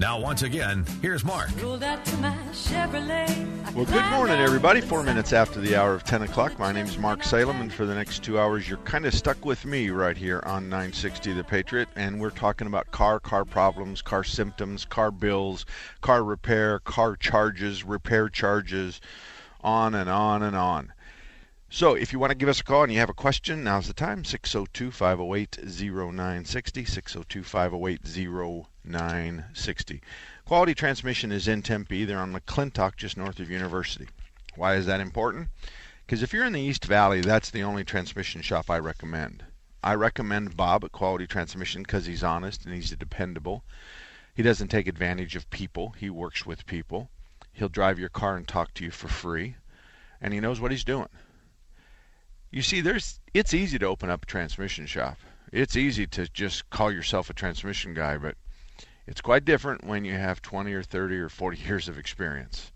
Now, once again, here's Mark. Well, good morning, everybody. Four minutes after the hour of 10 o'clock. My name is Mark Salem, and for the next two hours, you're kind of stuck with me right here on 960 The Patriot. And we're talking about car, car problems, car symptoms, car bills, car repair, car charges, repair charges, on and on and on. So if you want to give us a call and you have a question, now's the time 602 508 0960. 602 508 0960. Quality Transmission is in Tempe. They're on McClintock, just north of University. Why is that important? Because if you're in the East Valley, that's the only transmission shop I recommend. I recommend Bob at Quality Transmission because he's honest and he's dependable. He doesn't take advantage of people, he works with people. He'll drive your car and talk to you for free, and he knows what he's doing. You see, there's it's easy to open up a transmission shop. It's easy to just call yourself a transmission guy, but it's quite different when you have 20 or 30 or 40 years of experience.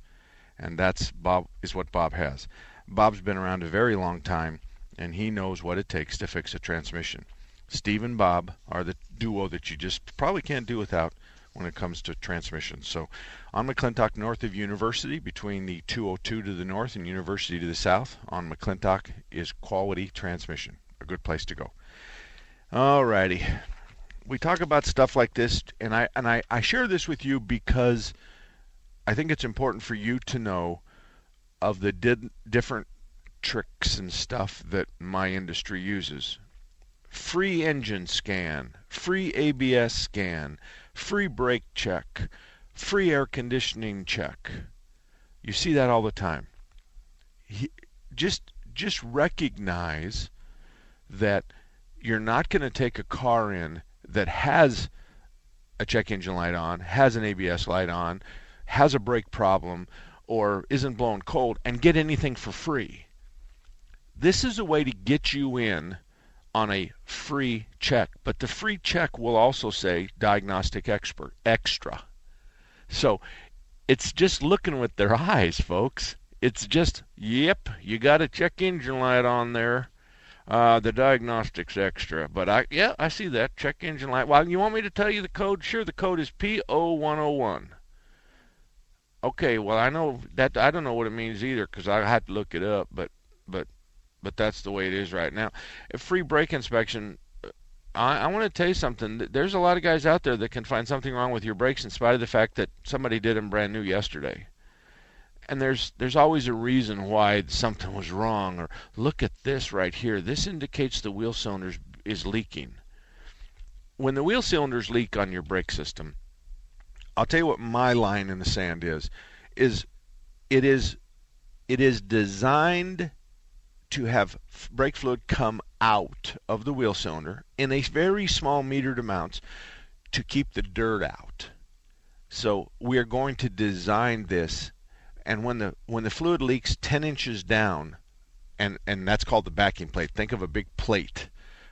And that's Bob is what Bob has. Bob's been around a very long time and he knows what it takes to fix a transmission. Steve and Bob are the duo that you just probably can't do without when it comes to transmissions. So on McClintock north of University, between the 202 to the north and University to the south, on McClintock is Quality Transmission. A good place to go. Alrighty we talk about stuff like this, and I and I, I share this with you because I think it's important for you to know of the di- different tricks and stuff that my industry uses. Free engine scan, free ABS scan, free brake check, free air conditioning check. You see that all the time. He, just just recognize that you're not going to take a car in that has a check engine light on, has an ABS light on, has a brake problem, or isn't blown cold and get anything for free. This is a way to get you in on a free check, but the free check will also say diagnostic expert extra. So it's just looking with their eyes, folks. It's just, yep, you got a check engine light on there. Uh, the diagnostics extra, but I yeah I see that check engine light. Well, you want me to tell you the code? Sure, the code is P0101. Okay, well I know that I don't know what it means either because I had to look it up, but but but that's the way it is right now. A free brake inspection. Uh, I, I want to tell you something. There's a lot of guys out there that can find something wrong with your brakes in spite of the fact that somebody did them brand new yesterday and there's there's always a reason why something was wrong or look at this right here this indicates the wheel cylinders is leaking when the wheel cylinders leak on your brake system I'll tell you what my line in the sand is is it is it is designed to have brake fluid come out of the wheel cylinder in a very small metered amounts to keep the dirt out. So we are going to design this and when the when the fluid leaks 10 inches down, and and that's called the backing plate. Think of a big plate,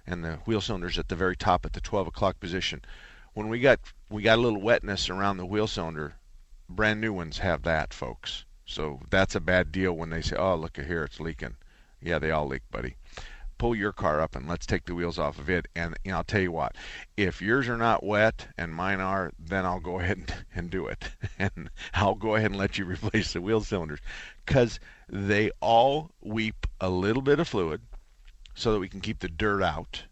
and the wheel cylinder's at the very top at the 12 o'clock position. When we got we got a little wetness around the wheel cylinder, brand new ones have that, folks. So that's a bad deal when they say, "Oh, look here, it's leaking." Yeah, they all leak, buddy pull your car up and let's take the wheels off of it. And I'll tell you what, if yours are not wet and mine are, then I'll go ahead and, and do it. and I'll go ahead and let you replace the wheel cylinders because they all weep a little bit of fluid so that we can keep the dirt out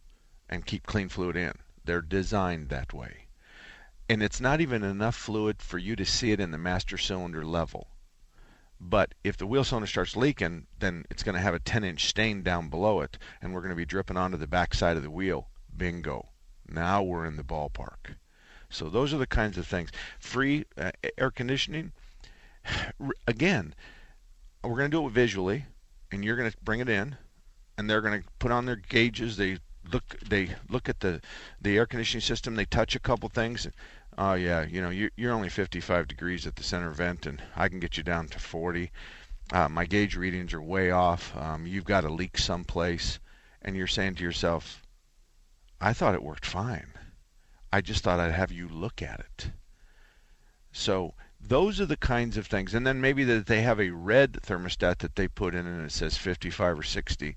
and keep clean fluid in. They're designed that way. And it's not even enough fluid for you to see it in the master cylinder level. But if the wheel cylinder starts leaking, then it's going to have a 10 inch stain down below it, and we're going to be dripping onto the backside of the wheel. Bingo. Now we're in the ballpark. So those are the kinds of things. Free uh, air conditioning. Again, we're going to do it visually, and you're going to bring it in, and they're going to put on their gauges. They look they look at the the air conditioning system. They touch a couple things. Oh yeah, you know you're, you're only 55 degrees at the center vent, and I can get you down to 40. Uh, my gauge readings are way off. Um, you've got a leak someplace, and you're saying to yourself, I thought it worked fine. I just thought I'd have you look at it. So those are the kinds of things. And then maybe that they have a red thermostat that they put in and it says 55 or 60.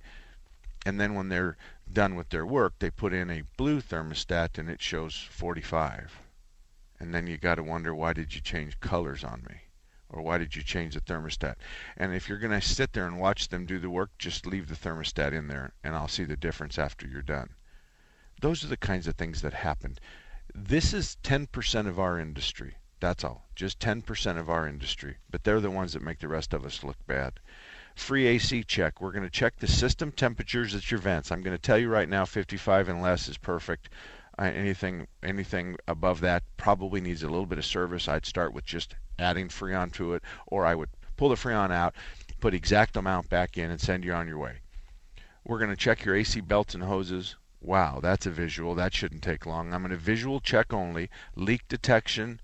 And then when they're done with their work, they put in a blue thermostat and it shows 45. And then you got to wonder why did you change colors on me? Or why did you change the thermostat? And if you're going to sit there and watch them do the work, just leave the thermostat in there and I'll see the difference after you're done. Those are the kinds of things that happen. This is 10% of our industry. That's all. Just 10% of our industry. But they're the ones that make the rest of us look bad. Free AC check. We're going to check the system temperatures at your vents. I'm going to tell you right now 55 and less is perfect. Anything anything above that probably needs a little bit of service. I'd start with just adding Freon to it, or I would pull the Freon out, put exact amount back in, and send you on your way. We're going to check your AC belts and hoses. Wow, that's a visual. That shouldn't take long. I'm going to visual check only. Leak detection,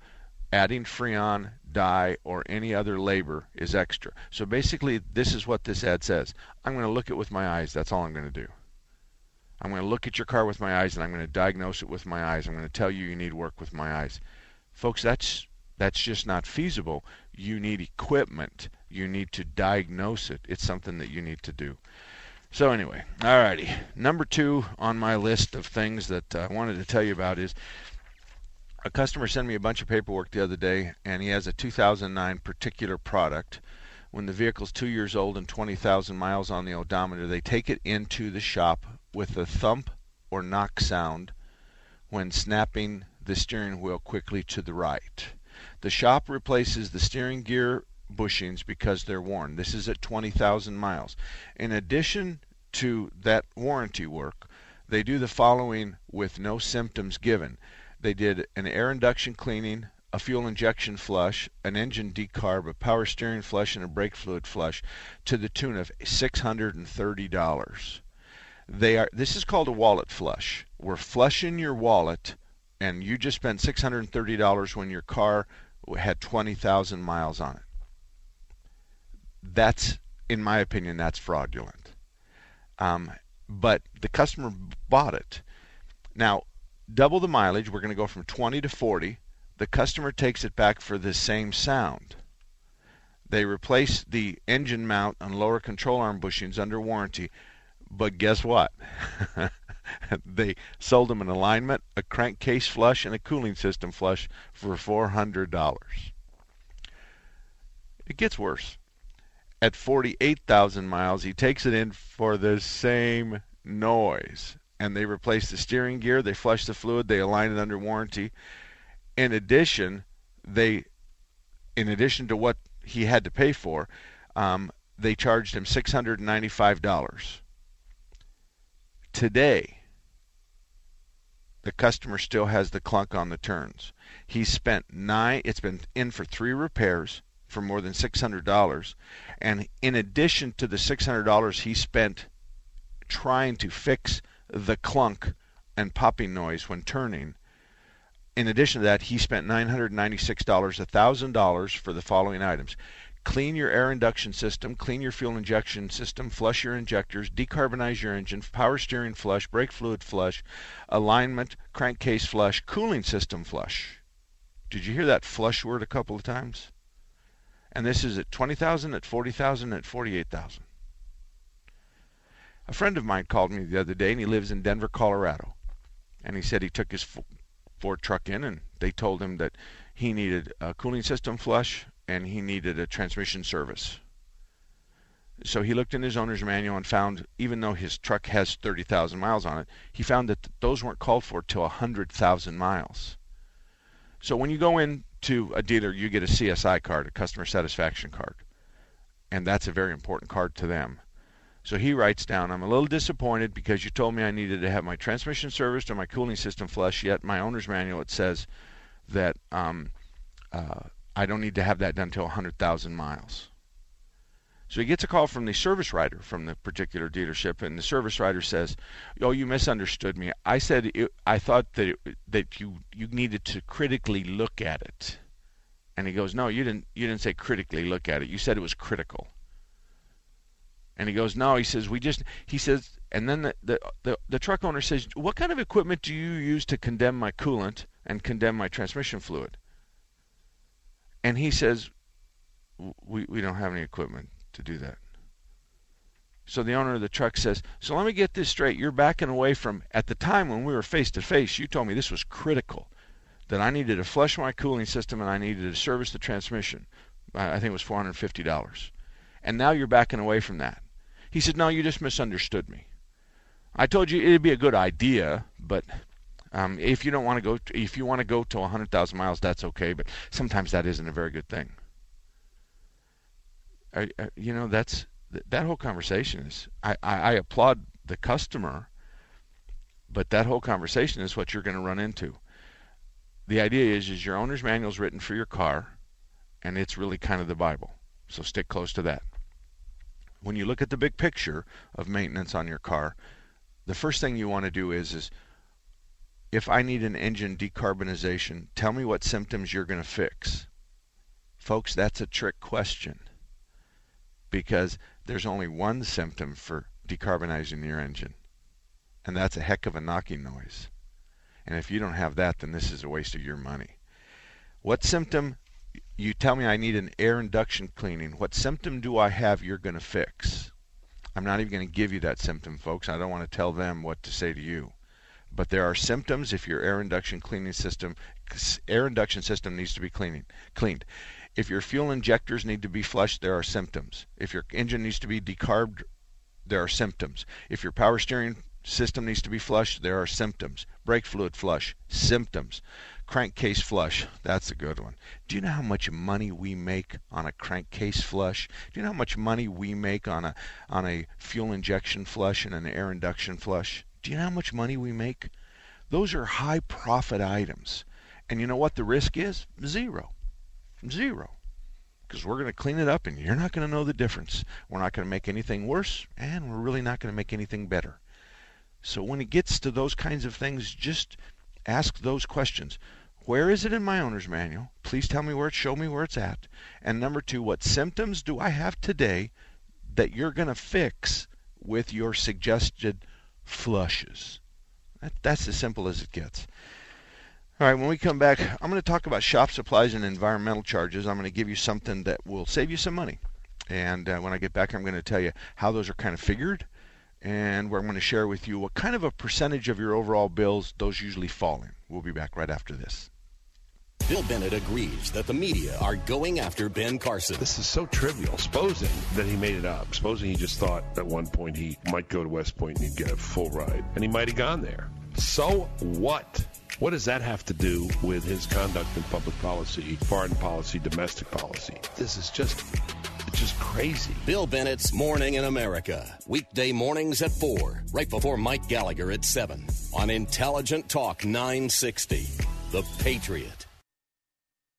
adding freon, dye, or any other labor is extra. So basically, this is what this ad says. I'm going to look it with my eyes. That's all I'm going to do. I'm going to look at your car with my eyes and I'm going to diagnose it with my eyes. I'm going to tell you you need work with my eyes. Folks, that's that's just not feasible. You need equipment. You need to diagnose it. It's something that you need to do. So anyway, alrighty. Number two on my list of things that I wanted to tell you about is a customer sent me a bunch of paperwork the other day, and he has a 2009 particular product. When the vehicle's two years old and 20,000 miles on the odometer, they take it into the shop with a thump or knock sound when snapping the steering wheel quickly to the right. The shop replaces the steering gear bushings because they're worn. This is at 20,000 miles. In addition to that warranty work, they do the following with no symptoms given. They did an air induction cleaning, a fuel injection flush, an engine decarb, a power steering flush, and a brake fluid flush to the tune of $630. They are this is called a wallet flush. We're flushing your wallet and you just spent $630 when your car had 20,000 miles on it. That's in my opinion that's fraudulent. Um, but the customer bought it. Now, double the mileage. We're going to go from 20 to 40. The customer takes it back for the same sound. They replace the engine mount and lower control arm bushings under warranty. But guess what? they sold them an alignment, a crankcase flush, and a cooling system flush for $400. It gets worse. At 48,000 miles, he takes it in for the same noise and they replace the steering gear, they flush the fluid, they align it under warranty. In addition, they, in addition to what he had to pay for, um, they charged him $695. Today, the customer still has the clunk on the turns. He spent nine, it's been in for three repairs for more than $600. And in addition to the $600 he spent trying to fix the clunk and popping noise when turning. In addition to that, he spent $996, $1,000 for the following items. Clean your air induction system, clean your fuel injection system, flush your injectors, decarbonize your engine, power steering flush, brake fluid flush, alignment, crankcase flush, cooling system flush. Did you hear that flush word a couple of times? And this is at 20,000, at 40,000, at 48,000. A friend of mine called me the other day, and he lives in Denver, Colorado. And he said he took his Ford truck in, and they told him that he needed a cooling system flush and he needed a transmission service. So he looked in his owner's manual and found, even though his truck has 30,000 miles on it, he found that those weren't called for till 100,000 miles. So when you go into a dealer, you get a CSI card, a customer satisfaction card. and that's a very important card to them. So he writes down, I'm a little disappointed because you told me I needed to have my transmission serviced or my cooling system flushed, yet my owner's manual it says that um, uh, I don't need to have that done until 100,000 miles. So he gets a call from the service writer from the particular dealership, and the service writer says, "Oh, you misunderstood me. I said it, I thought that it, that you you needed to critically look at it." And he goes, "No, you didn't. You didn't say critically look at it. You said it was critical." And he goes, "No." He says, "We just." He says, and then the the the, the truck owner says, "What kind of equipment do you use to condemn my coolant and condemn my transmission fluid?" And he says, "We we don't have any equipment." to do that. So the owner of the truck says, So let me get this straight. You're backing away from, at the time when we were face to face, you told me this was critical, that I needed to flush my cooling system and I needed to service the transmission. I think it was $450. And now you're backing away from that. He said, No, you just misunderstood me. I told you it'd be a good idea, but um, if you don't want to go, to, if you want to go to 100,000 miles, that's okay. But sometimes that isn't a very good thing. I, I, you know, that's that whole conversation is. I, I applaud the customer, but that whole conversation is what you're going to run into. The idea is, is your owner's manual is written for your car, and it's really kind of the Bible. So stick close to that. When you look at the big picture of maintenance on your car, the first thing you want to do is, is if I need an engine decarbonization, tell me what symptoms you're going to fix. Folks, that's a trick question because there's only one symptom for decarbonizing your engine, and that's a heck of a knocking noise. And if you don't have that, then this is a waste of your money. What symptom? You tell me I need an air induction cleaning. What symptom do I have you're going to fix? I'm not even going to give you that symptom, folks. I don't want to tell them what to say to you. But there are symptoms if your air induction cleaning system, air induction system needs to be cleaning, cleaned. If your fuel injectors need to be flushed, there are symptoms. If your engine needs to be decarbed, there are symptoms. If your power steering system needs to be flushed, there are symptoms. Brake fluid flush, symptoms. Crankcase flush, that's a good one. Do you know how much money we make on a crankcase flush? Do you know how much money we make on a on a fuel injection flush and an air induction flush? Do you know how much money we make? Those are high profit items. And you know what the risk is? Zero. Zero. Because we're going to clean it up and you're not going to know the difference. We're not going to make anything worse and we're really not going to make anything better. So when it gets to those kinds of things, just ask those questions. Where is it in my owner's manual? Please tell me where it, show me where it's at. And number two, what symptoms do I have today that you're going to fix with your suggested flushes? That, that's as simple as it gets. All right, when we come back, I'm going to talk about shop supplies and environmental charges. I'm going to give you something that will save you some money. And uh, when I get back, I'm going to tell you how those are kind of figured and where I'm going to share with you what kind of a percentage of your overall bills those usually fall in. We'll be back right after this. Bill Bennett agrees that the media are going after Ben Carson. This is so trivial. Supposing that he made it up. Supposing he just thought at one point he might go to West Point and he'd get a full ride. And he might have gone there. So what? What does that have to do with his conduct in public policy, foreign policy, domestic policy? This is just it's just crazy. Bill Bennett's Morning in America. Weekday mornings at 4, right before Mike Gallagher at 7 on Intelligent Talk 960. The Patriot.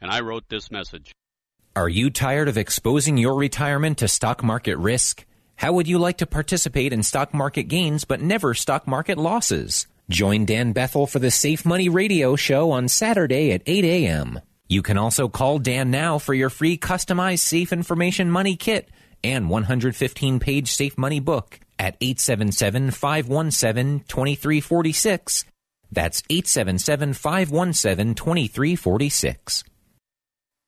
and I wrote this message. Are you tired of exposing your retirement to stock market risk? How would you like to participate in stock market gains but never stock market losses? Join Dan Bethel for the Safe Money Radio Show on Saturday at 8 a.m. You can also call Dan now for your free customized Safe Information Money Kit and 115 page Safe Money book at 877 517 2346. That's 877 517 2346.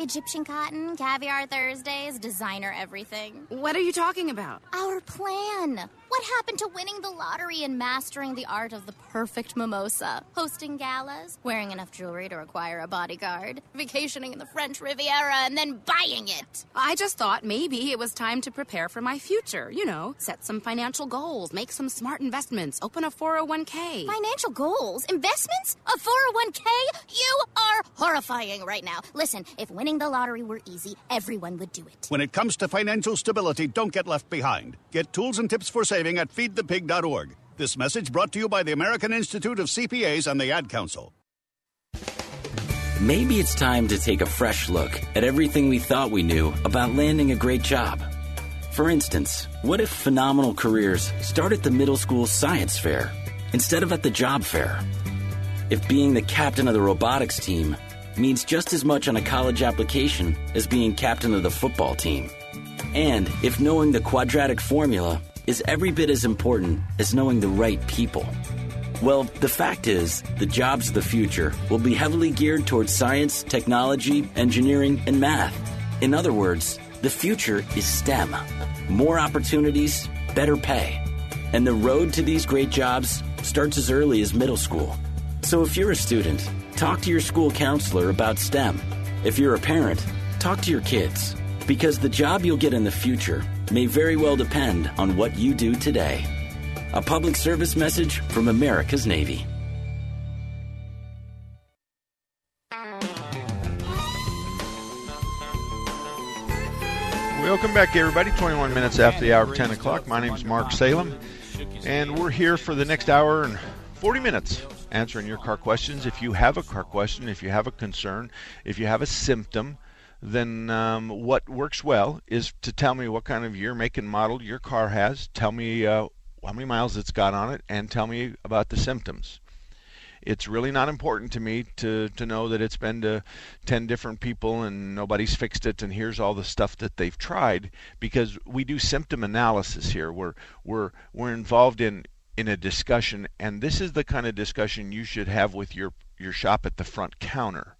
Egyptian cotton, caviar Thursdays, designer everything. What are you talking about? Our plan. What happened to winning the lottery and mastering the art of the perfect mimosa? Hosting galas, wearing enough jewelry to require a bodyguard, vacationing in the French Riviera, and then buying it. I just thought maybe it was time to prepare for my future. You know, set some financial goals, make some smart investments, open a 401k. Financial goals? Investments? A 401k? You are horrifying right now. Listen, if winning the lottery were easy, everyone would do it. When it comes to financial stability, don't get left behind. Get tools and tips for saving at feedthepig.org. This message brought to you by the American Institute of CPAs and the Ad Council. Maybe it's time to take a fresh look at everything we thought we knew about landing a great job. For instance, what if phenomenal careers start at the middle school science fair instead of at the job fair? If being the captain of the robotics team means just as much on a college application as being captain of the football team. And if knowing the quadratic formula is every bit as important as knowing the right people. Well, the fact is, the jobs of the future will be heavily geared towards science, technology, engineering, and math. In other words, the future is STEM. More opportunities, better pay. And the road to these great jobs starts as early as middle school. So if you're a student, talk to your school counselor about STEM. If you're a parent, talk to your kids. Because the job you'll get in the future may very well depend on what you do today. A public service message from America's Navy. Welcome back, everybody. 21 minutes after the hour of 10 o'clock. My name is Mark Salem, and we're here for the next hour and 40 minutes answering your car questions. If you have a car question, if you have a concern, if you have a symptom, then um, what works well is to tell me what kind of year, make, and model your car has. Tell me uh, how many miles it's got on it, and tell me about the symptoms. It's really not important to me to, to know that it's been to 10 different people and nobody's fixed it and here's all the stuff that they've tried because we do symptom analysis here. We're, we're, we're involved in, in a discussion, and this is the kind of discussion you should have with your, your shop at the front counter.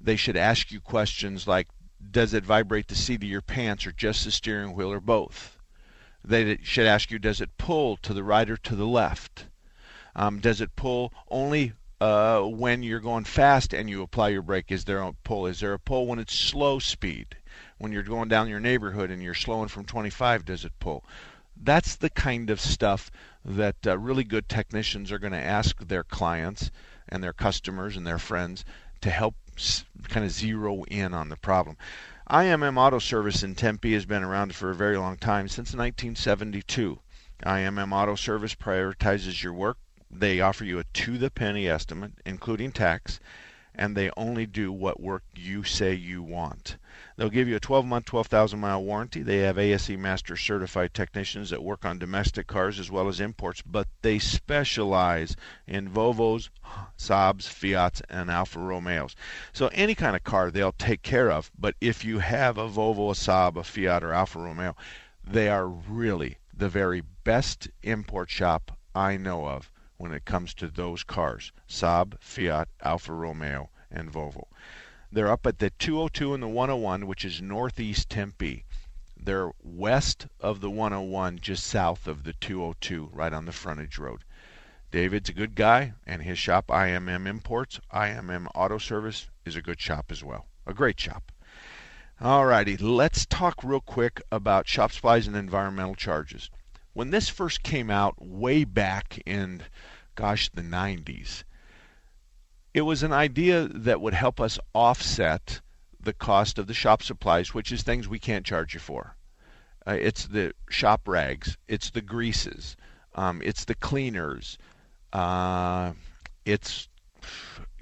They should ask you questions like Does it vibrate the seat of your pants or just the steering wheel or both? They should ask you Does it pull to the right or to the left? Um, does it pull only uh, when you're going fast and you apply your brake? Is there a pull? Is there a pull when it's slow speed? When you're going down your neighborhood and you're slowing from 25, does it pull? That's the kind of stuff that uh, really good technicians are going to ask their clients and their customers and their friends to help kind of zero in on the problem. IMM Auto Service in Tempe has been around for a very long time, since 1972. IMM Auto Service prioritizes your work they offer you a to the penny estimate, including tax, and they only do what work you say you want. They'll give you a 12 month, 12,000 mile warranty. They have ASE Master certified technicians that work on domestic cars as well as imports, but they specialize in Volvos, Saabs, Fiats, and Alfa Romeos. So any kind of car they'll take care of, but if you have a Volvo, a Saab, a Fiat, or Alfa Romeo, they are really the very best import shop I know of when it comes to those cars Saab, Fiat, Alfa Romeo, and Volvo. They're up at the 202 and the 101, which is northeast Tempe. They're west of the 101, just south of the 202, right on the frontage road. David's a good guy, and his shop, IMM Imports, IMM Auto Service, is a good shop as well. A great shop. Alrighty, let's talk real quick about shop supplies and environmental charges. When this first came out way back in gosh, the 90s. It was an idea that would help us offset the cost of the shop supplies, which is things we can't charge you for. Uh, it's the shop rags, it's the greases, um, it's the cleaners, uh, it's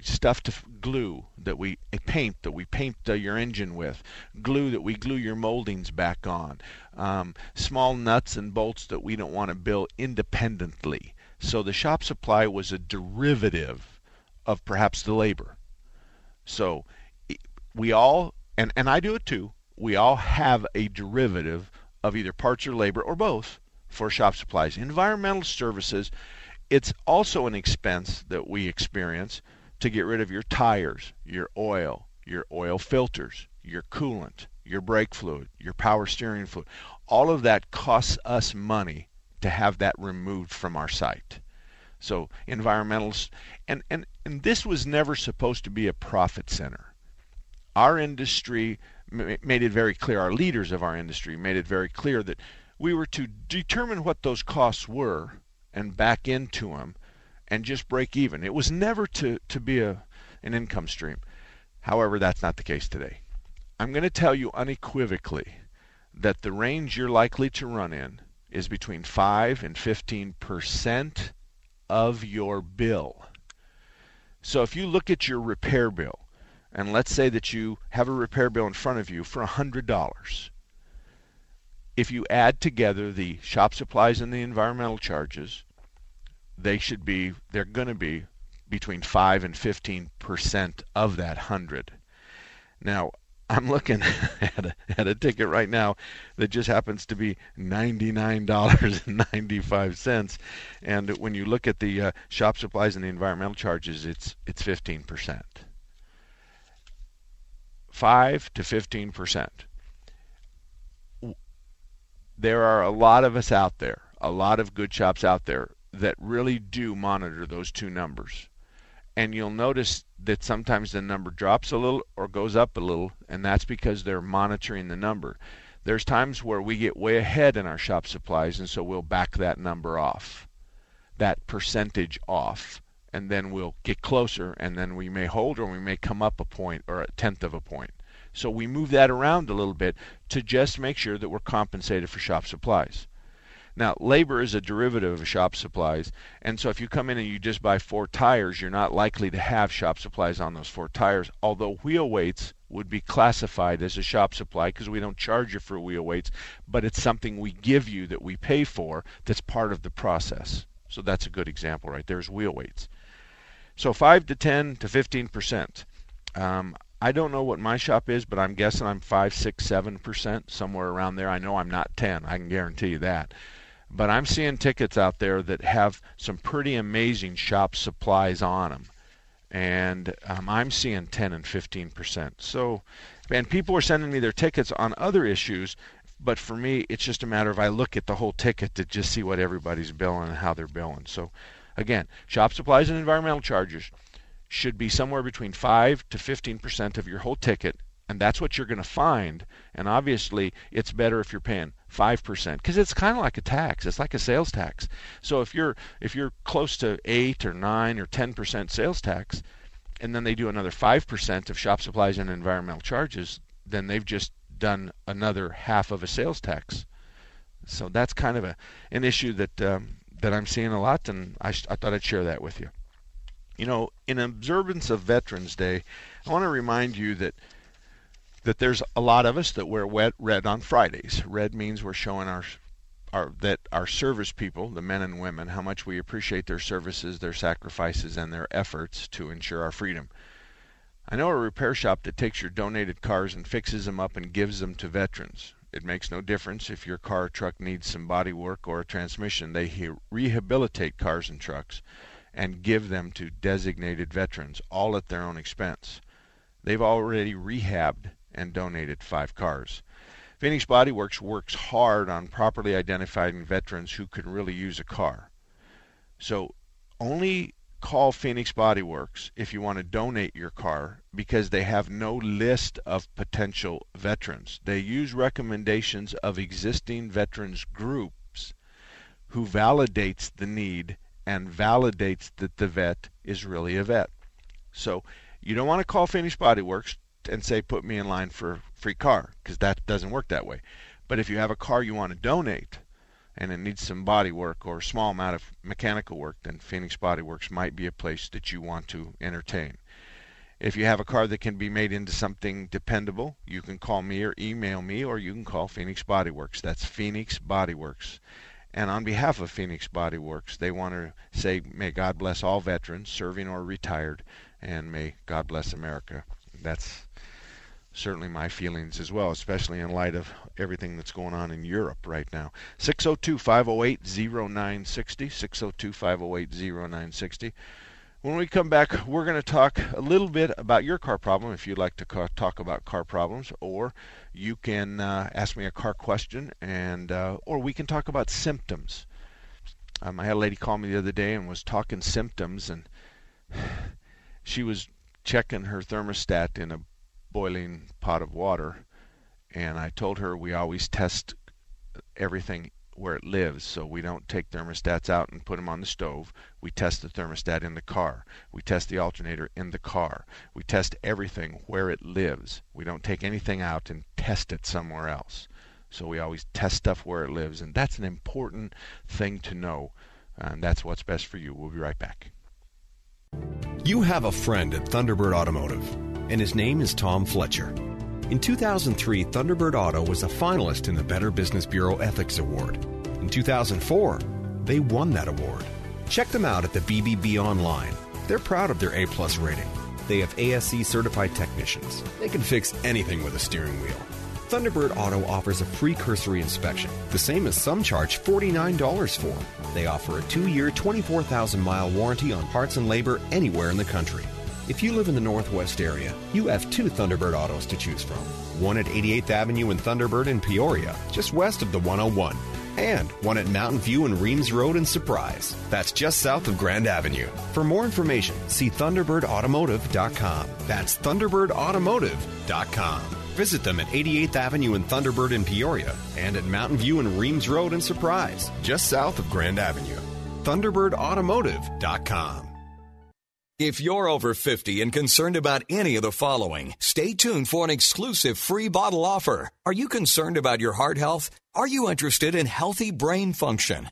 stuff to glue that we paint that we paint uh, your engine with, glue that we glue your moldings back on, um, small nuts and bolts that we don't want to build independently. So the shop supply was a derivative of perhaps the labor. So we all, and, and I do it too, we all have a derivative of either parts or labor or both for shop supplies. Environmental services, it's also an expense that we experience to get rid of your tires, your oil, your oil filters, your coolant, your brake fluid, your power steering fluid. All of that costs us money to have that removed from our site. So environmentals and, and, and this was never supposed to be a profit center. Our industry made it very clear, our leaders of our industry made it very clear that we were to determine what those costs were and back into them and just break even. It was never to, to be a, an income stream. However, that's not the case today. I'm going to tell you unequivocally that the range you're likely to run in is between 5 and 15 percent of your bill. So if you look at your repair bill, and let's say that you have a repair bill in front of you for $100, if you add together the shop supplies and the environmental charges, they should be, they're going to be between 5 and 15 percent of that 100. Now, I'm looking at a, at a ticket right now that just happens to be $99.95 and when you look at the uh, shop supplies and the environmental charges it's it's 15%. 5 to 15%. There are a lot of us out there, a lot of good shops out there that really do monitor those two numbers. And you'll notice that sometimes the number drops a little or goes up a little, and that's because they're monitoring the number. There's times where we get way ahead in our shop supplies, and so we'll back that number off, that percentage off, and then we'll get closer, and then we may hold or we may come up a point or a tenth of a point. So we move that around a little bit to just make sure that we're compensated for shop supplies. Now, labor is a derivative of shop supplies, and so if you come in and you just buy four tires, you're not likely to have shop supplies on those four tires, although wheel weights would be classified as a shop supply because we don't charge you for wheel weights, but it's something we give you that we pay for that's part of the process. So that's a good example right there's wheel weights. So 5 to 10 to 15 percent. Um, I don't know what my shop is, but I'm guessing I'm 5, 6, 7 percent, somewhere around there. I know I'm not 10. I can guarantee you that. But I'm seeing tickets out there that have some pretty amazing shop supplies on them. And um, I'm seeing 10 and 15%. So, and people are sending me their tickets on other issues, but for me, it's just a matter of I look at the whole ticket to just see what everybody's billing and how they're billing. So, again, shop supplies and environmental charges should be somewhere between 5 to 15% of your whole ticket and that's what you're going to find. And obviously, it's better if you're paying five percent because it's kind of like a tax. It's like a sales tax. So if you're if you're close to eight or nine or ten percent sales tax, and then they do another five percent of shop supplies and environmental charges, then they've just done another half of a sales tax. So that's kind of a an issue that um, that I'm seeing a lot, and I, I thought I'd share that with you. You know, in observance of Veterans Day, I want to remind you that that there's a lot of us that wear wet red on Fridays. Red means we're showing our our that our service people, the men and women, how much we appreciate their services, their sacrifices, and their efforts to ensure our freedom. I know a repair shop that takes your donated cars and fixes them up and gives them to veterans. It makes no difference if your car or truck needs some body work or a transmission. They he- rehabilitate cars and trucks and give them to designated veterans, all at their own expense. They've already rehabbed and donated five cars. Phoenix Body Works works hard on properly identifying veterans who could really use a car. So only call Phoenix Body Works if you want to donate your car because they have no list of potential veterans. They use recommendations of existing veterans groups who validates the need and validates that the vet is really a vet. So you don't want to call Phoenix Body Works and say, put me in line for free car, because that doesn't work that way. But if you have a car you want to donate and it needs some body work or a small amount of mechanical work, then Phoenix Body Works might be a place that you want to entertain. If you have a car that can be made into something dependable, you can call me or email me, or you can call Phoenix Body Works. That's Phoenix Body Works. And on behalf of Phoenix Body Works, they want to say, may God bless all veterans, serving or retired, and may God bless America. That's certainly my feelings as well, especially in light of everything that's going on in Europe right now. 602 508 0960. 602 508 0960. When we come back, we're going to talk a little bit about your car problem if you'd like to talk about car problems, or you can uh, ask me a car question, and uh, or we can talk about symptoms. Um, I had a lady call me the other day and was talking symptoms, and she was checking her thermostat in a boiling pot of water, and I told her we always test everything where it lives. So we don't take thermostats out and put them on the stove. We test the thermostat in the car. We test the alternator in the car. We test everything where it lives. We don't take anything out and test it somewhere else. So we always test stuff where it lives, and that's an important thing to know. And that's what's best for you. We'll be right back. You have a friend at Thunderbird Automotive, and his name is Tom Fletcher. In 2003, Thunderbird Auto was a finalist in the Better Business Bureau Ethics Award. In 2004, they won that award. Check them out at the BBB online. They're proud of their A plus rating. They have ASE certified technicians. They can fix anything with a steering wheel. Thunderbird Auto offers a free cursory inspection, the same as some charge $49 for. They offer a two year, 24,000 mile warranty on parts and labor anywhere in the country. If you live in the Northwest area, you have two Thunderbird autos to choose from. One at 88th Avenue in Thunderbird in Peoria, just west of the 101. And one at Mountain View and Reems Road in Surprise. That's just south of Grand Avenue. For more information, see ThunderbirdAutomotive.com. That's ThunderbirdAutomotive.com. Visit them at 88th Avenue in Thunderbird in Peoria and at Mountain View and Reems Road in Surprise, just south of Grand Avenue. ThunderbirdAutomotive.com. If you're over 50 and concerned about any of the following, stay tuned for an exclusive free bottle offer. Are you concerned about your heart health? Are you interested in healthy brain function?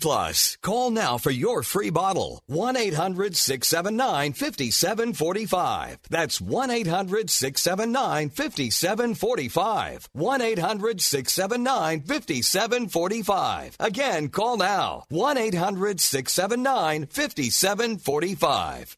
Plus. Call now for your free bottle. 1 800 679 5745. That's 1 800 679 5745. 1 800 679 5745. Again, call now. 1 800 679 5745.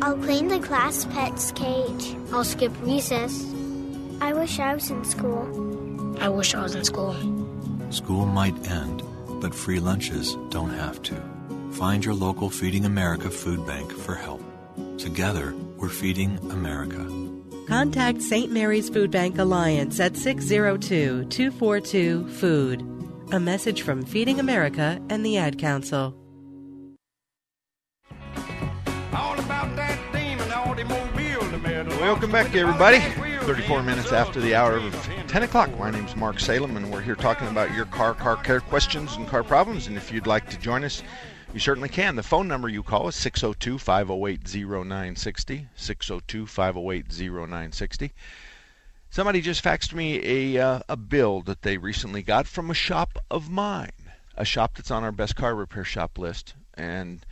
I'll clean the class pet's cage. I'll skip recess. I wish I was in school. I wish I was in school. School might end, but free lunches don't have to. Find your local Feeding America food bank for help. Together, we're feeding America. Contact St. Mary's Food Bank Alliance at 602 242 Food. A message from Feeding America and the Ad Council. Welcome back, everybody. 34 minutes after the hour of 10 o'clock. My name's Mark Salem, and we're here talking about your car, car care questions, and car problems. And if you'd like to join us, you certainly can. The phone number you call is 602 508 0960. 602 508 0960. Somebody just faxed me a, uh, a bill that they recently got from a shop of mine, a shop that's on our best car repair shop list, and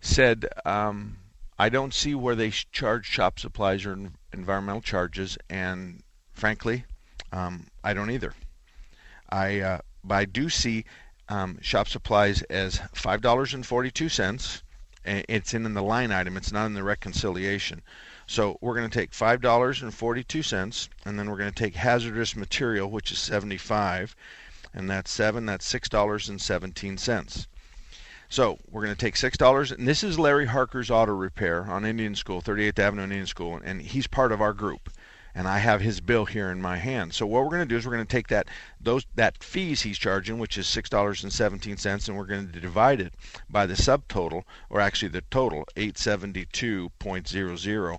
said, um, I don't see where they charge shop supplies or environmental charges, and frankly, um, I don't either. I uh, but I do see um, shop supplies as five dollars and forty-two cents. It's in, in the line item. It's not in the reconciliation. So we're going to take five dollars and forty-two cents, and then we're going to take hazardous material, which is seventy-five, and that's seven. That's six dollars and seventeen cents. So we're going to take six dollars, and this is Larry Harker's Auto Repair on Indian School, 38th Avenue Indian School, and he's part of our group. And I have his bill here in my hand. So what we're going to do is we're going to take that those that fees he's charging, which is six dollars and seventeen cents, and we're going to divide it by the subtotal, or actually the total, eight seventy two point zero zero,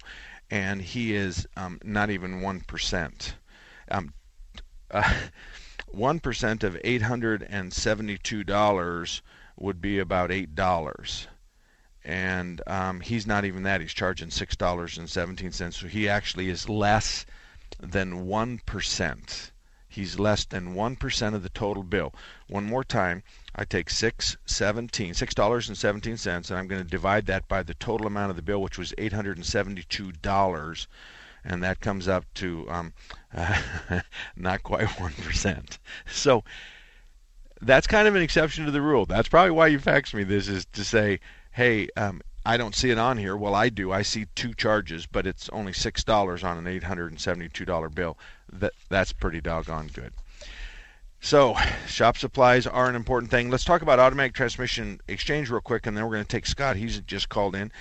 and he is um, not even one percent. Um, uh, 1% of $872 would be about eight dollars. And um, he's not even that. He's charging six dollars and seventeen cents. So he actually is less than one percent. He's less than one percent of the total bill. One more time. I take six seventeen six dollars and seventeen cents and i'm going to divide that by the total amount of the bill which was eight hundred and seventy two dollars. And that comes up to um, uh, not quite one percent. So that's kind of an exception to the rule. That's probably why you faxed me this is to say, hey, um, I don't see it on here. Well, I do. I see two charges, but it's only six dollars on an eight hundred and seventy-two dollar bill. That that's pretty doggone good. So, shop supplies are an important thing. Let's talk about automatic transmission exchange real quick, and then we're going to take Scott. He's just called in.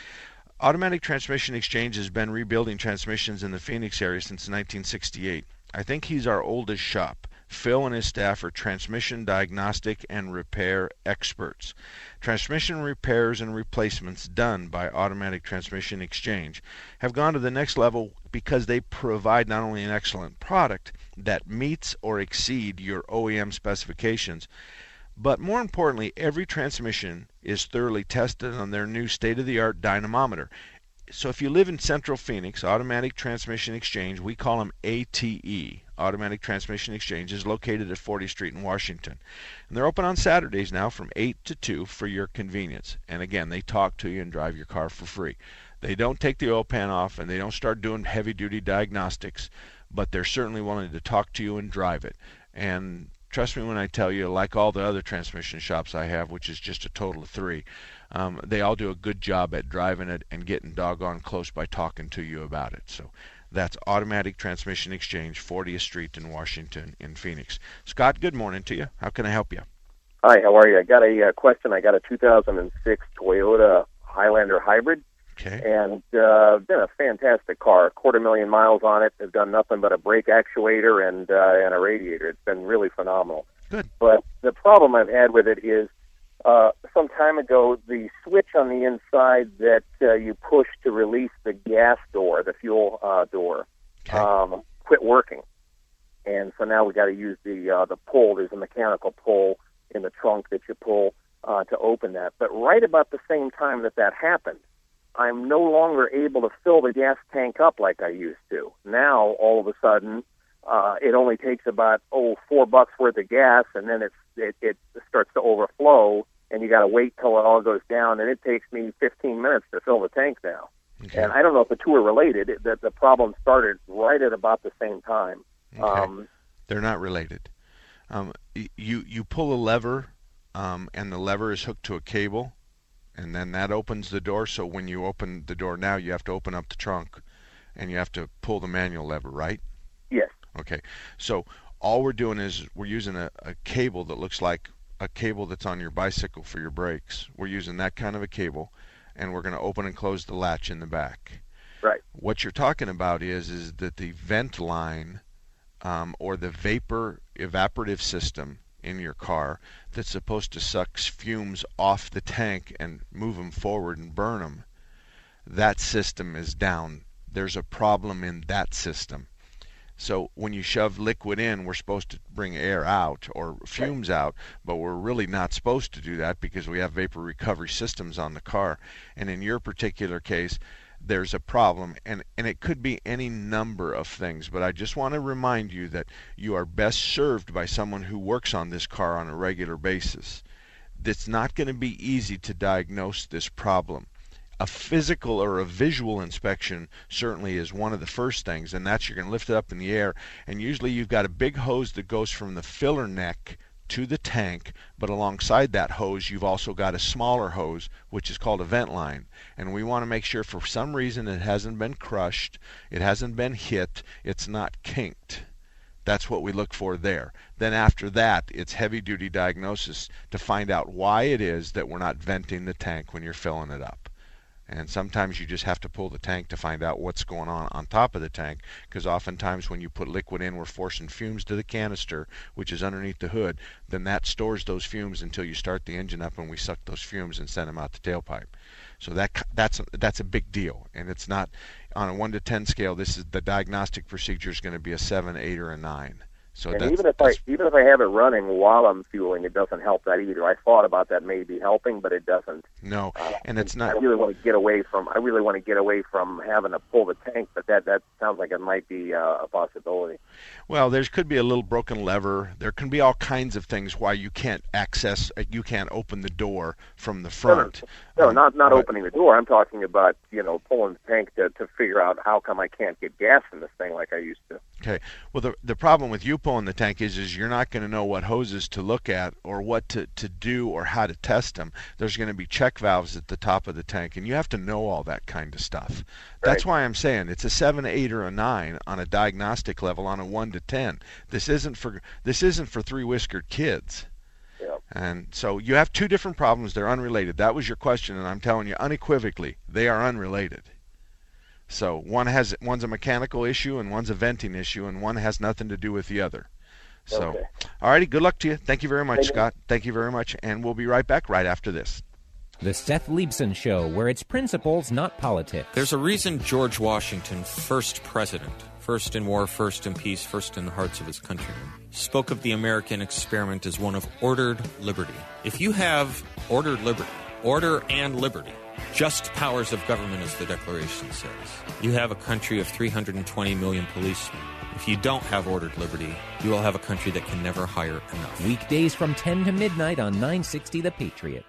Automatic Transmission Exchange has been rebuilding transmissions in the Phoenix area since 1968. I think he's our oldest shop. Phil and his staff are transmission diagnostic and repair experts. Transmission repairs and replacements done by Automatic Transmission Exchange have gone to the next level because they provide not only an excellent product that meets or exceed your OEM specifications, but more importantly, every transmission is thoroughly tested on their new state-of-the-art dynamometer so if you live in Central Phoenix, Automatic Transmission Exchange, we call them ATE, Automatic Transmission Exchange, is located at 40th Street in Washington. And they're open on Saturdays now from 8 to 2 for your convenience. And again, they talk to you and drive your car for free. They don't take the oil pan off and they don't start doing heavy duty diagnostics, but they're certainly willing to talk to you and drive it. And trust me when I tell you, like all the other transmission shops I have, which is just a total of three, um, they all do a good job at driving it and getting doggone close by talking to you about it. So that's Automatic Transmission Exchange, 40th Street in Washington, in Phoenix. Scott, good morning to you. How can I help you? Hi, how are you? I got a uh, question. I got a 2006 Toyota Highlander Hybrid. Okay. And uh, been a fantastic car. A quarter million miles on it. Has done nothing but a brake actuator and uh, and a radiator. It's been really phenomenal. Good. But the problem I've had with it is uh, some time ago, the switch on the inside that uh, you push to release the gas door, the fuel uh, door, okay. um, quit working, and so now we got to use the uh, the pull. There's a mechanical pull in the trunk that you pull uh, to open that. But right about the same time that that happened, I'm no longer able to fill the gas tank up like I used to. Now all of a sudden, uh, it only takes about oh four bucks worth of gas, and then it's it, it starts to overflow, and you got to wait till it all goes down, and it takes me 15 minutes to fill the tank now. Okay. And I don't know if the two are related. That the, the problem started right at about the same time. Okay. Um, They're not related. Um, you you pull a lever, um, and the lever is hooked to a cable, and then that opens the door. So when you open the door now, you have to open up the trunk, and you have to pull the manual lever, right? Okay. So all we're doing is we're using a, a cable that looks like a cable that's on your bicycle for your brakes. We're using that kind of a cable, and we're going to open and close the latch in the back. Right. What you're talking about is is that the vent line um, or the vapor evaporative system in your car that's supposed to suck fumes off the tank and move them forward and burn them. That system is down. There's a problem in that system. So when you shove liquid in, we're supposed to bring air out or fumes out, but we're really not supposed to do that because we have vapor recovery systems on the car. And in your particular case, there's a problem and and it could be any number of things but I just want to remind you that you are best served by someone who works on this car on a regular basis. It's not going to be easy to diagnose this problem a physical or a visual inspection certainly is one of the first things and that's you're going to lift it up in the air and usually you've got a big hose that goes from the filler neck to the tank, but alongside that hose, you've also got a smaller hose, which is called a vent line. And we want to make sure for some reason it hasn't been crushed, it hasn't been hit, it's not kinked. That's what we look for there. Then after that, it's heavy duty diagnosis to find out why it is that we're not venting the tank when you're filling it up. And sometimes you just have to pull the tank to find out what's going on on top of the tank because oftentimes when you put liquid in, we're forcing fumes to the canister, which is underneath the hood. Then that stores those fumes until you start the engine up and we suck those fumes and send them out the tailpipe. So that that's a, that's a big deal, and it's not on a one to ten scale. This is the diagnostic procedure is going to be a seven, eight, or a nine. So and even if I even if I have it running while I'm fueling, it doesn't help that either. I thought about that maybe helping, but it doesn't. No, uh, and it's not. I really want to get away from. I really want to get away from having to pull the tank, but that that sounds like it might be uh, a possibility. Well, there could be a little broken lever. There can be all kinds of things why you can't access. Uh, you can't open the door from the front. No, no, um, not not but, opening the door. I'm talking about you know pulling the tank to to figure out how come I can't get gas in this thing like I used to. Okay. Well, the the problem with you pulling the tank is is you're not going to know what hoses to look at or what to to do or how to test them. There's going to be check valves at the top of the tank, and you have to know all that kind of stuff. That's why I'm saying it's a seven, eight, or a nine on a diagnostic level on a one to ten. This isn't for this isn't for three whiskered kids. Yep. And so you have two different problems. They're unrelated. That was your question, and I'm telling you unequivocally, they are unrelated. So one has one's a mechanical issue and one's a venting issue, and one has nothing to do with the other. So, okay. all righty, good luck to you. Thank you very much, Thank Scott. Thank you very much, and we'll be right back right after this. The Seth Leibsohn Show, where it's principles, not politics. There's a reason George Washington, first president, first in war, first in peace, first in the hearts of his countrymen, spoke of the American experiment as one of ordered liberty. If you have ordered liberty, order and liberty, just powers of government, as the Declaration says. You have a country of 320 million policemen. If you don't have ordered liberty, you will have a country that can never hire enough. Weekdays from 10 to midnight on 960 The Patriot.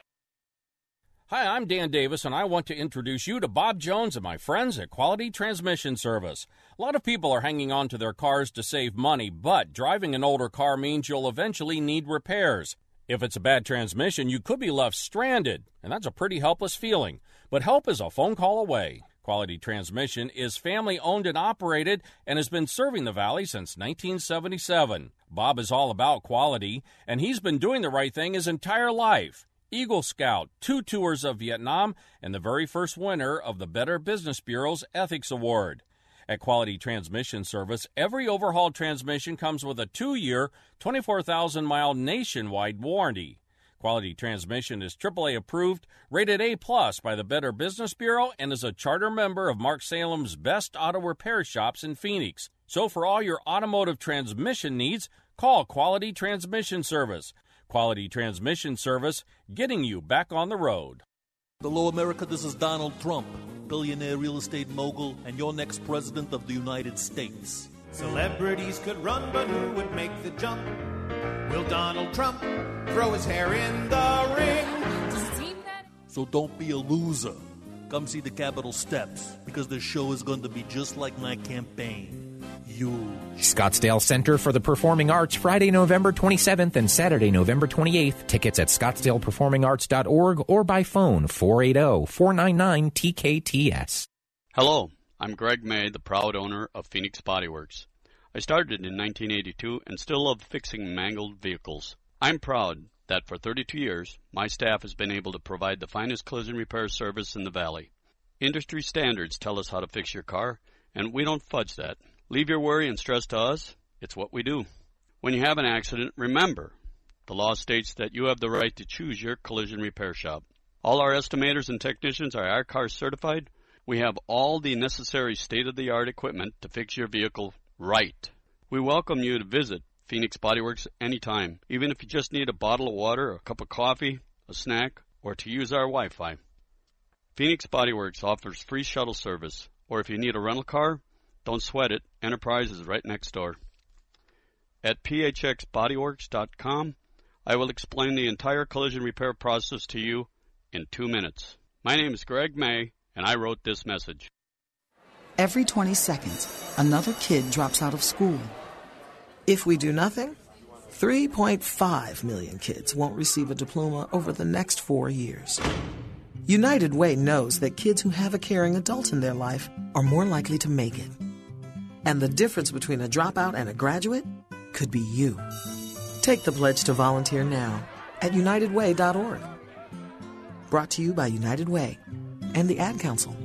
Hi, I'm Dan Davis, and I want to introduce you to Bob Jones and my friends at Quality Transmission Service. A lot of people are hanging on to their cars to save money, but driving an older car means you'll eventually need repairs. If it's a bad transmission, you could be left stranded, and that's a pretty helpless feeling. But help is a phone call away. Quality Transmission is family owned and operated and has been serving the Valley since 1977. Bob is all about quality, and he's been doing the right thing his entire life. Eagle Scout, two tours of Vietnam, and the very first winner of the Better Business Bureau's Ethics Award. At Quality Transmission Service, every overhauled transmission comes with a two year, 24,000 mile nationwide warranty. Quality Transmission is AAA approved, rated A plus by the Better Business Bureau, and is a charter member of Mark Salem's best auto repair shops in Phoenix. So for all your automotive transmission needs, call Quality Transmission Service. Quality Transmission Service, getting you back on the road. Hello, America. This is Donald Trump, billionaire real estate mogul, and your next president of the United States. Celebrities could run, but who would make the jump? Will Donald Trump throw his hair in the ring? So don't be a loser. Come see the Capitol steps because the show is going to be just like my campaign. You. Scottsdale Center for the Performing Arts, Friday, November 27th and Saturday, November 28th. Tickets at scottsdaleperformingarts.org or by phone 480-499-TKTS. Hello, I'm Greg May, the proud owner of Phoenix Bodyworks. I started in 1982 and still love fixing mangled vehicles. I'm proud that for 32 years, my staff has been able to provide the finest collision repair service in the Valley. Industry standards tell us how to fix your car, and we don't fudge that. Leave your worry and stress to us. It's what we do. When you have an accident, remember the law states that you have the right to choose your collision repair shop. All our estimators and technicians are I-CAR certified. We have all the necessary state of the art equipment to fix your vehicle right. We welcome you to visit Phoenix Bodyworks anytime, even if you just need a bottle of water, a cup of coffee, a snack, or to use our Wi Fi. Phoenix Bodyworks offers free shuttle service, or if you need a rental car, don't sweat it. Enterprise is right next door. At phxbodyworks.com, I will explain the entire collision repair process to you in two minutes. My name is Greg May, and I wrote this message. Every 20 seconds, another kid drops out of school. If we do nothing, 3.5 million kids won't receive a diploma over the next four years. United Way knows that kids who have a caring adult in their life are more likely to make it. And the difference between a dropout and a graduate could be you. Take the pledge to volunteer now at unitedway.org. Brought to you by United Way and the Ad Council.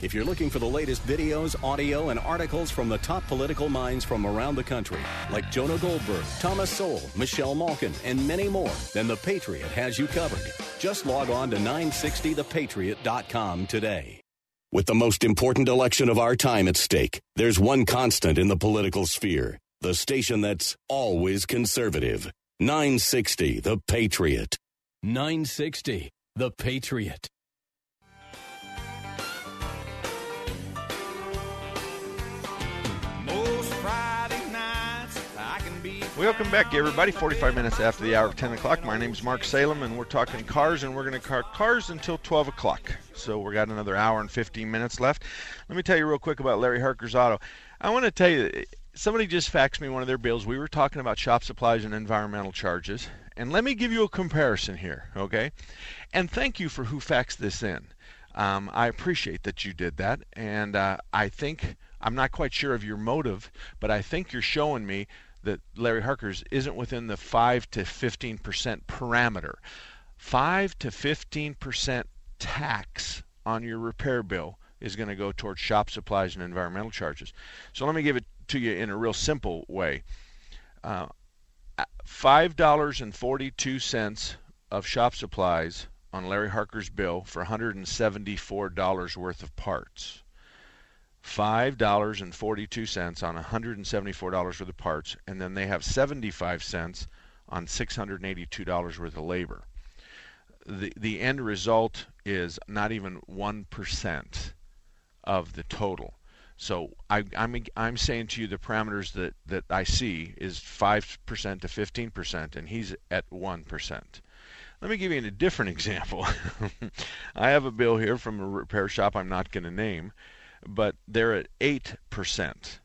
If you're looking for the latest videos, audio, and articles from the top political minds from around the country, like Jonah Goldberg, Thomas Sowell, Michelle Malkin, and many more, then The Patriot has you covered. Just log on to 960thepatriot.com today. With the most important election of our time at stake, there's one constant in the political sphere the station that's always conservative. 960 The Patriot. 960 The Patriot. Welcome back, everybody. 45 minutes after the hour of 10 o'clock. My name's Mark Salem, and we're talking cars, and we're going to car cars until 12 o'clock. So we've got another hour and 15 minutes left. Let me tell you real quick about Larry Harker's Auto. I want to tell you, somebody just faxed me one of their bills. We were talking about shop supplies and environmental charges. And let me give you a comparison here, okay? And thank you for who faxed this in. Um, I appreciate that you did that, and uh, I think I'm not quite sure of your motive, but I think you're showing me that Larry Harker's isn't within the 5 to 15 percent parameter. 5 to 15 percent tax on your repair bill is going to go towards shop supplies and environmental charges. So let me give it to you in a real simple way. Uh, $5.42 of shop supplies on Larry Harker's bill for $174 worth of parts. $5.42 on $174 worth of parts, and then they have 75 cents on $682 worth of labor. The, the end result is not even 1% of the total. So I, I'm I'm saying to you the parameters that, that I see is five percent to fifteen percent, and he's at one percent. Let me give you a different example. I have a bill here from a repair shop I'm not going to name, but they're at eight percent.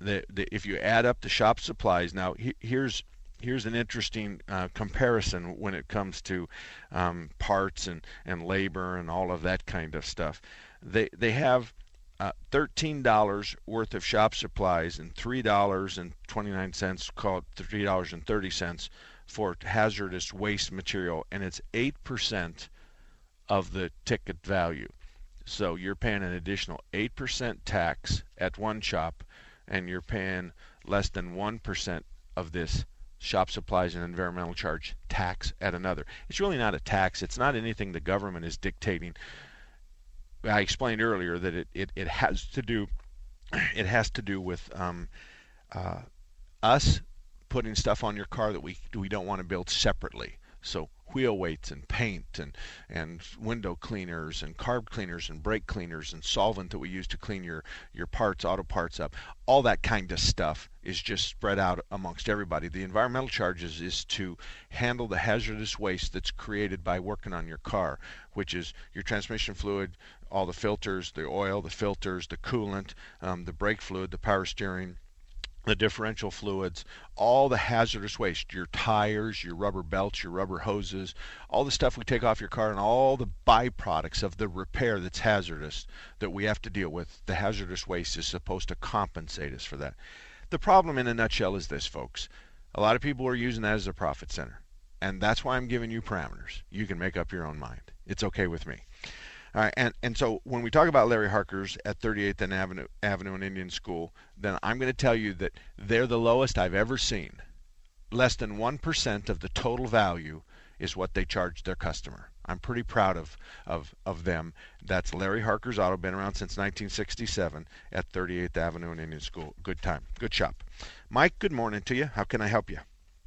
The, the, if you add up the shop supplies, now he, here's here's an interesting uh, comparison when it comes to um, parts and, and labor and all of that kind of stuff. They they have uh, $13 worth of shop supplies and $3.29 called $3.30 for hazardous waste material and it's 8% of the ticket value so you're paying an additional 8% tax at one shop and you're paying less than 1% of this shop supplies and environmental charge tax at another. It's really not a tax. It's not anything the government is dictating. I explained earlier that it, it, it has to do it has to do with um, uh, us putting stuff on your car that we we don't want to build separately. So wheel weights and paint and and window cleaners and carb cleaners and brake cleaners and solvent that we use to clean your your parts auto parts up all that kind of stuff is just spread out amongst everybody. The environmental charges is to handle the hazardous waste that's created by working on your car, which is your transmission fluid, all the filters, the oil, the filters, the coolant, um, the brake fluid, the power steering, the differential fluids, all the hazardous waste, your tires, your rubber belts, your rubber hoses, all the stuff we take off your car, and all the byproducts of the repair that's hazardous that we have to deal with. The hazardous waste is supposed to compensate us for that. The problem in a nutshell is this, folks. A lot of people are using that as a profit center. And that's why I'm giving you parameters. You can make up your own mind. It's okay with me. All right, and, and so when we talk about Larry Harker's at 38th and Avenue, Avenue and Indian School, then I'm going to tell you that they're the lowest I've ever seen. Less than 1% of the total value is what they charge their customer. I'm pretty proud of, of, of them. That's Larry Harker's Auto, been around since 1967 at 38th Avenue and Indian School. Good time, good shop. Mike, good morning to you. How can I help you?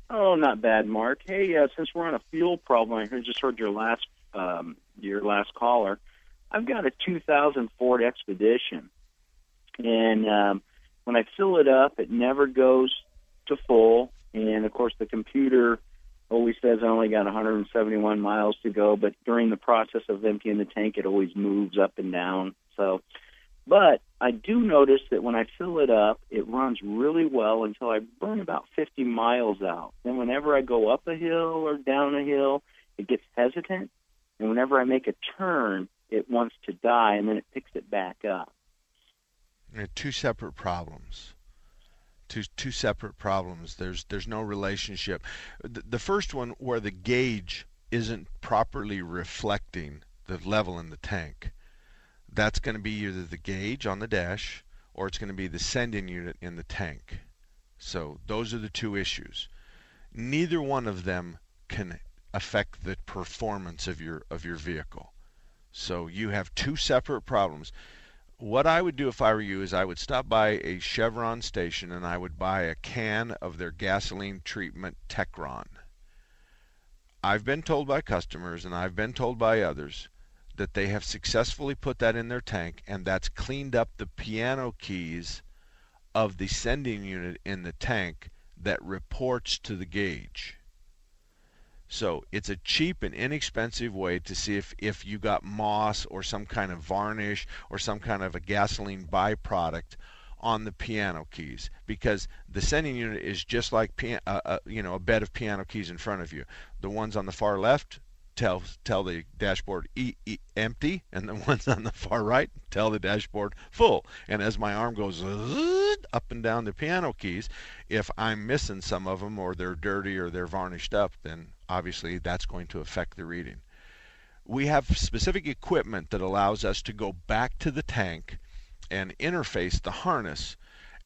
Oh, not bad, Mark. Hey, uh, since we're on a fuel problem, I just heard your last um, your last caller. I've got a 2000 Ford Expedition, and um, when I fill it up, it never goes to full. And of course, the computer always says I only got 171 miles to go, but during the process of emptying the tank, it always moves up and down. So, but I do notice that when I fill it up, it runs really well until I burn about 50 miles out. Then, whenever I go up a hill or down a hill, it gets hesitant, and whenever I make a turn, it wants to die, and then it picks it back up. two separate problems. Two two separate problems. There's there's no relationship. The, the first one where the gauge isn't properly reflecting the level in the tank. That's going to be either the gauge on the dash or it's going to be the sending unit in the tank. So those are the two issues. Neither one of them can affect the performance of your of your vehicle. So you have two separate problems. What I would do if I were you is I would stop by a Chevron station and I would buy a can of their gasoline treatment Techron. I've been told by customers and I've been told by others that they have successfully put that in their tank and that's cleaned up the piano keys of the sending unit in the tank that reports to the gauge. So it's a cheap and inexpensive way to see if, if you got moss or some kind of varnish or some kind of a gasoline byproduct on the piano keys because the sending unit is just like uh, uh, you know a bed of piano keys in front of you. The ones on the far left tell tell the dashboard e- e- empty, and the ones on the far right tell the dashboard full. And as my arm goes up and down the piano keys, if I'm missing some of them or they're dirty or they're varnished up, then obviously that's going to affect the reading. We have specific equipment that allows us to go back to the tank and interface the harness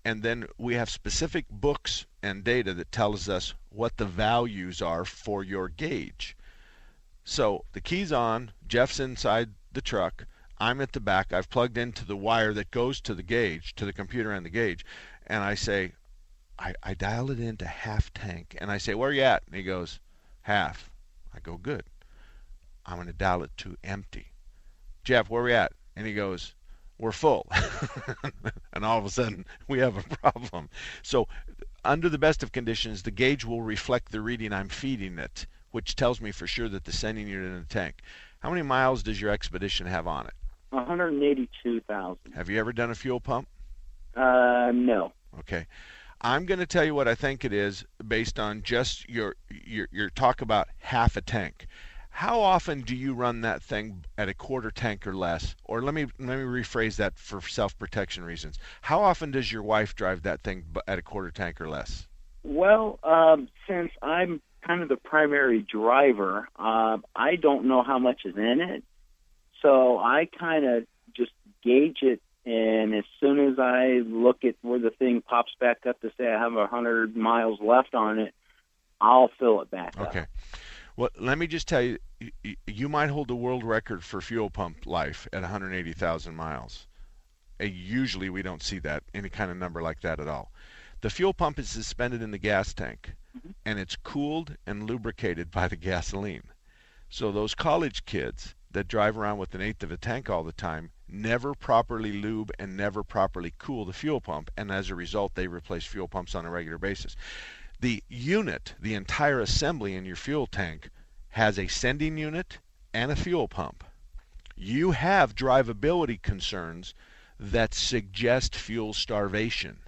and then we have specific books and data that tells us what the values are for your gauge. So the key's on, Jeff's inside the truck, I'm at the back, I've plugged into the wire that goes to the gauge, to the computer and the gauge, and I say, I, I dial it into half tank, and I say, where are you at? And he goes, half. I go, good. I'm going to dial it to empty. Jeff, where are we at? And he goes, we're full. and all of a sudden, we have a problem. So, under the best of conditions, the gauge will reflect the reading I'm feeding it, which tells me for sure that the sending unit in the tank. How many miles does your Expedition have on it? 182,000. Have you ever done a fuel pump? Uh, no. Okay. I'm going to tell you what I think it is based on just your your your talk about half a tank. How often do you run that thing at a quarter tank or less? Or let me let me rephrase that for self-protection reasons. How often does your wife drive that thing at a quarter tank or less? Well, um, since I'm kind of the primary driver, uh, I don't know how much is in it, so I kind of just gauge it and as soon as I look at where the thing pops back up to say I have a hundred miles left on it, I'll fill it back okay. up. Okay. Well, let me just tell you, you might hold the world record for fuel pump life at 180,000 miles. Usually, we don't see that any kind of number like that at all. The fuel pump is suspended in the gas tank, mm-hmm. and it's cooled and lubricated by the gasoline. So those college kids that drive around with an eighth of a tank all the time, never properly lube and never properly cool the fuel pump, and as a result, they replace fuel pumps on a regular basis. The unit, the entire assembly in your fuel tank, has a sending unit and a fuel pump. You have drivability concerns that suggest fuel starvation.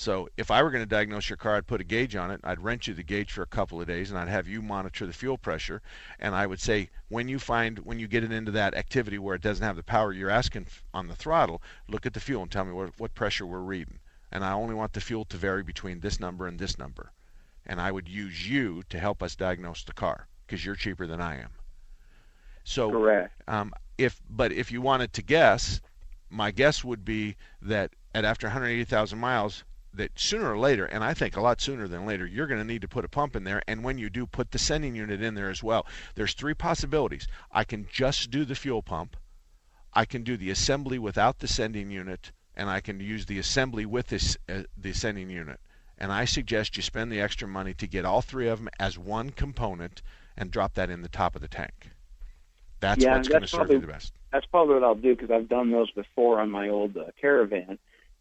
So if I were going to diagnose your car, I'd put a gauge on it. I'd rent you the gauge for a couple of days, and I'd have you monitor the fuel pressure. And I would say, when you find when you get it into that activity where it doesn't have the power you're asking on the throttle, look at the fuel and tell me what, what pressure we're reading. And I only want the fuel to vary between this number and this number. And I would use you to help us diagnose the car because you're cheaper than I am. So Correct. Um, if but if you wanted to guess, my guess would be that at after 180,000 miles, that sooner or later, and I think a lot sooner than later, you're going to need to put a pump in there. And when you do, put the sending unit in there as well. There's three possibilities. I can just do the fuel pump, I can do the assembly without the sending unit, and I can use the assembly with this uh, the sending unit. And I suggest you spend the extra money to get all three of them as one component and drop that in the top of the tank. That's yeah, what's going to serve you the best. That's probably what I'll do because I've done those before on my old uh, caravan.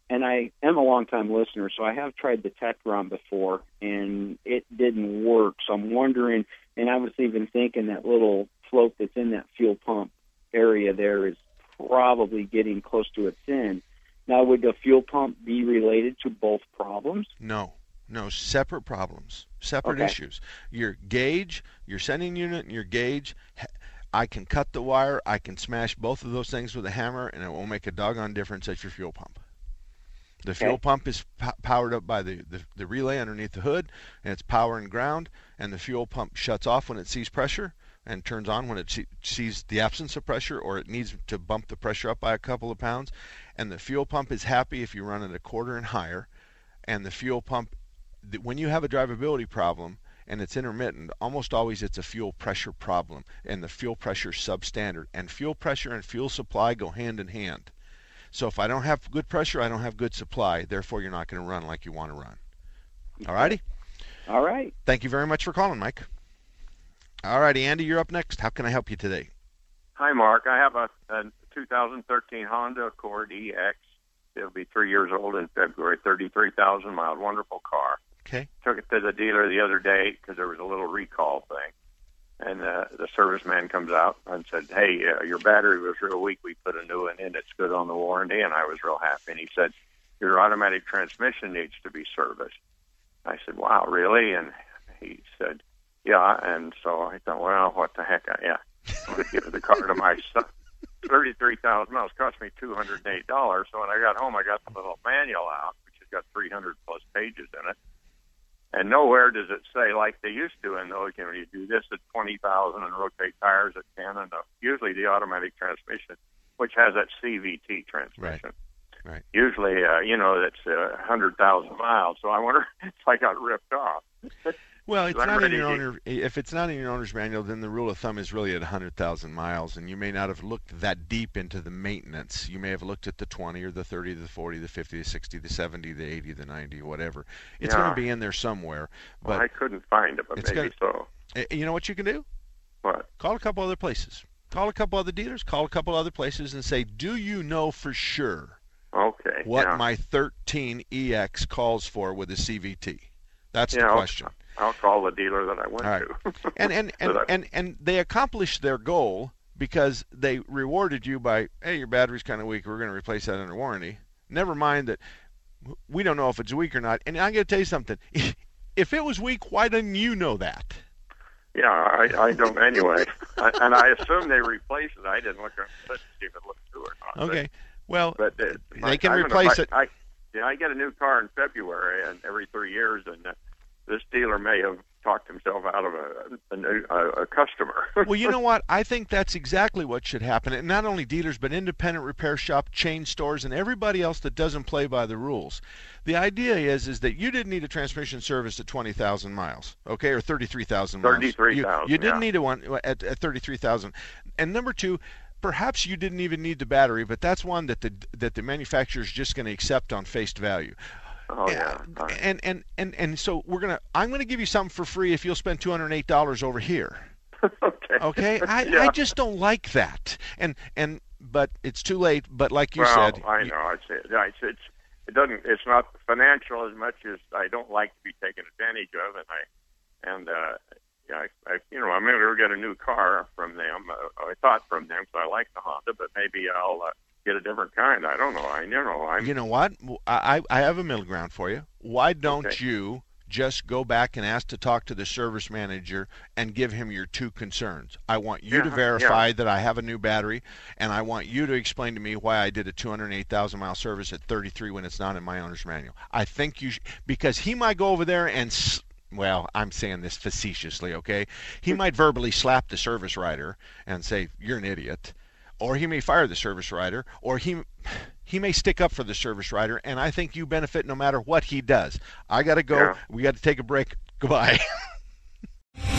And I am a long-time listener, so I have tried the Techron before, and it didn't work. So I'm wondering, and I was even thinking that little float that's in that fuel pump area there is probably getting close to its end. Now, would the fuel pump be related to both problems? No, no, separate problems, separate Okay. issues. Your gauge, your sending unit, and your gauge. I can cut the wire. I can smash both of those things with a hammer, and it won't make a doggone difference at your fuel pump. The fuel Okay. pump is po- powered up by the, the, the relay underneath the hood, and it's power and ground, and the fuel pump shuts off when it sees pressure and turns on when it see, sees the absence of pressure or it needs to bump the pressure up by a couple of pounds. And the fuel pump is happy if you run it a quarter and higher. And the fuel pump, th- when you have a drivability problem and it's intermittent, almost always it's a fuel pressure problem, and the fuel pressure substandard. And fuel pressure and fuel supply go hand in hand. So if I don't have good pressure, I don't have good supply. Therefore, you're not going to run like you want to run. All righty. All right. Thank you very much for calling, Mike. All righty, Andy, you're up next. How can I help you today? Hi, Mark. I have a, a 2013 Honda Accord EX. It'll be three years old in February. 33,000 miles. Wonderful car. Okay. Took it to the dealer the other day because there was a little recall thing. And uh, the serviceman comes out and said, "Hey, uh, your battery was real weak. We put a new one in. It's good on the warranty." And I was real happy. And he said, "Your automatic transmission needs to be serviced." I said, "Wow, really?" And he said, "Yeah." And so I thought, "Well, what the heck? I, yeah, I'm going to give the car to my son." Thirty-three thousand miles cost me two hundred and eight dollars. So when I got home, I got the little manual out, which has got three hundred plus pages in it. And nowhere does it say like they used to in those, you know, you do this at 20,000 and rotate tires at 10 and the, usually the automatic transmission, which has that CVT transmission. Right. Usually, uh, you know, that's uh, 100,000 miles. So I wonder if I got ripped off. Well, it's not in your owner. If it's not in your owner's manual, then the rule of thumb is really at 100,000 miles, and you may not have looked that deep into the maintenance. You may have looked at the 20 or the 30, the 40, the 50, the 60, the 70, the 80, the 90, whatever. It's Yeah. going to be in there somewhere. But Well, I couldn't find it, but maybe so. Eh, You know what you can do? What? Call a couple other places. Call a couple other dealers. Call a couple other places and say, "Do you know for sure Okay. what yeah. my 13 EX calls for with a CVT?" That's Yeah, the question. I'll call the dealer that I went right. to. and and and, and and they accomplished their goal because they rewarded you by hey your battery's kind of weak we're going to replace that under warranty never mind that we don't know if it's weak or not and i'm going to tell you something if it was weak why didn't you know that Yeah, I, I don't anyway. I, and I assume they replaced it. I didn't look at it to see if it looked through or not. Okay well But uh, they can replace it I, yeah, I get a new car in February, and every three years, and uh, this dealer may have talked himself out of a a, new, a, a customer. well, you know what? I think that's exactly what should happen. And not only dealers, but independent repair shop, chain stores, and everybody else that doesn't play by the rules. The idea is is that you didn't need a transmission service at 20,000 miles, okay, or 33,000 miles. 33,000, You, you didn't yeah. need a one at, at 33,000. And number two, perhaps you didn't even need the battery, but that's one that the that the manufacturer is just going to accept on face value. Oh yeah. And and and and so we're gonna. I'm gonna give you something for free if you'll spend 208 dollars over here. okay. Okay, I, Yeah. I just don't like that. And and but it's too late. But like you well, said, I know. It's, it's it's it doesn't. It's not financial as much as I don't like to be taken advantage of, and I and uh, yeah, I, I you know I may never get a new car from them. Uh, I thought from them, so I like the Honda, but maybe I'll. Uh, get a different kind. I don't know. I you know I'm. You know what? I I have a middle ground for you. Why don't okay. you just go back and ask to talk to the service manager and give him your two concerns. I want you yeah, to verify yeah. that I have a new battery, and I want you to explain to me why I did a 208,000 mile service at 33 when it's not in my owner's manual. I think you sh- because he might go over there and. S- well, I'm saying this facetiously, okay? He might verbally slap the service writer and say, You're an idiot. Or he may fire the service rider, or he he may stick up for the service rider, and I think you benefit no matter what he does. I got to go. Yeah. We got to take a break. Goodbye.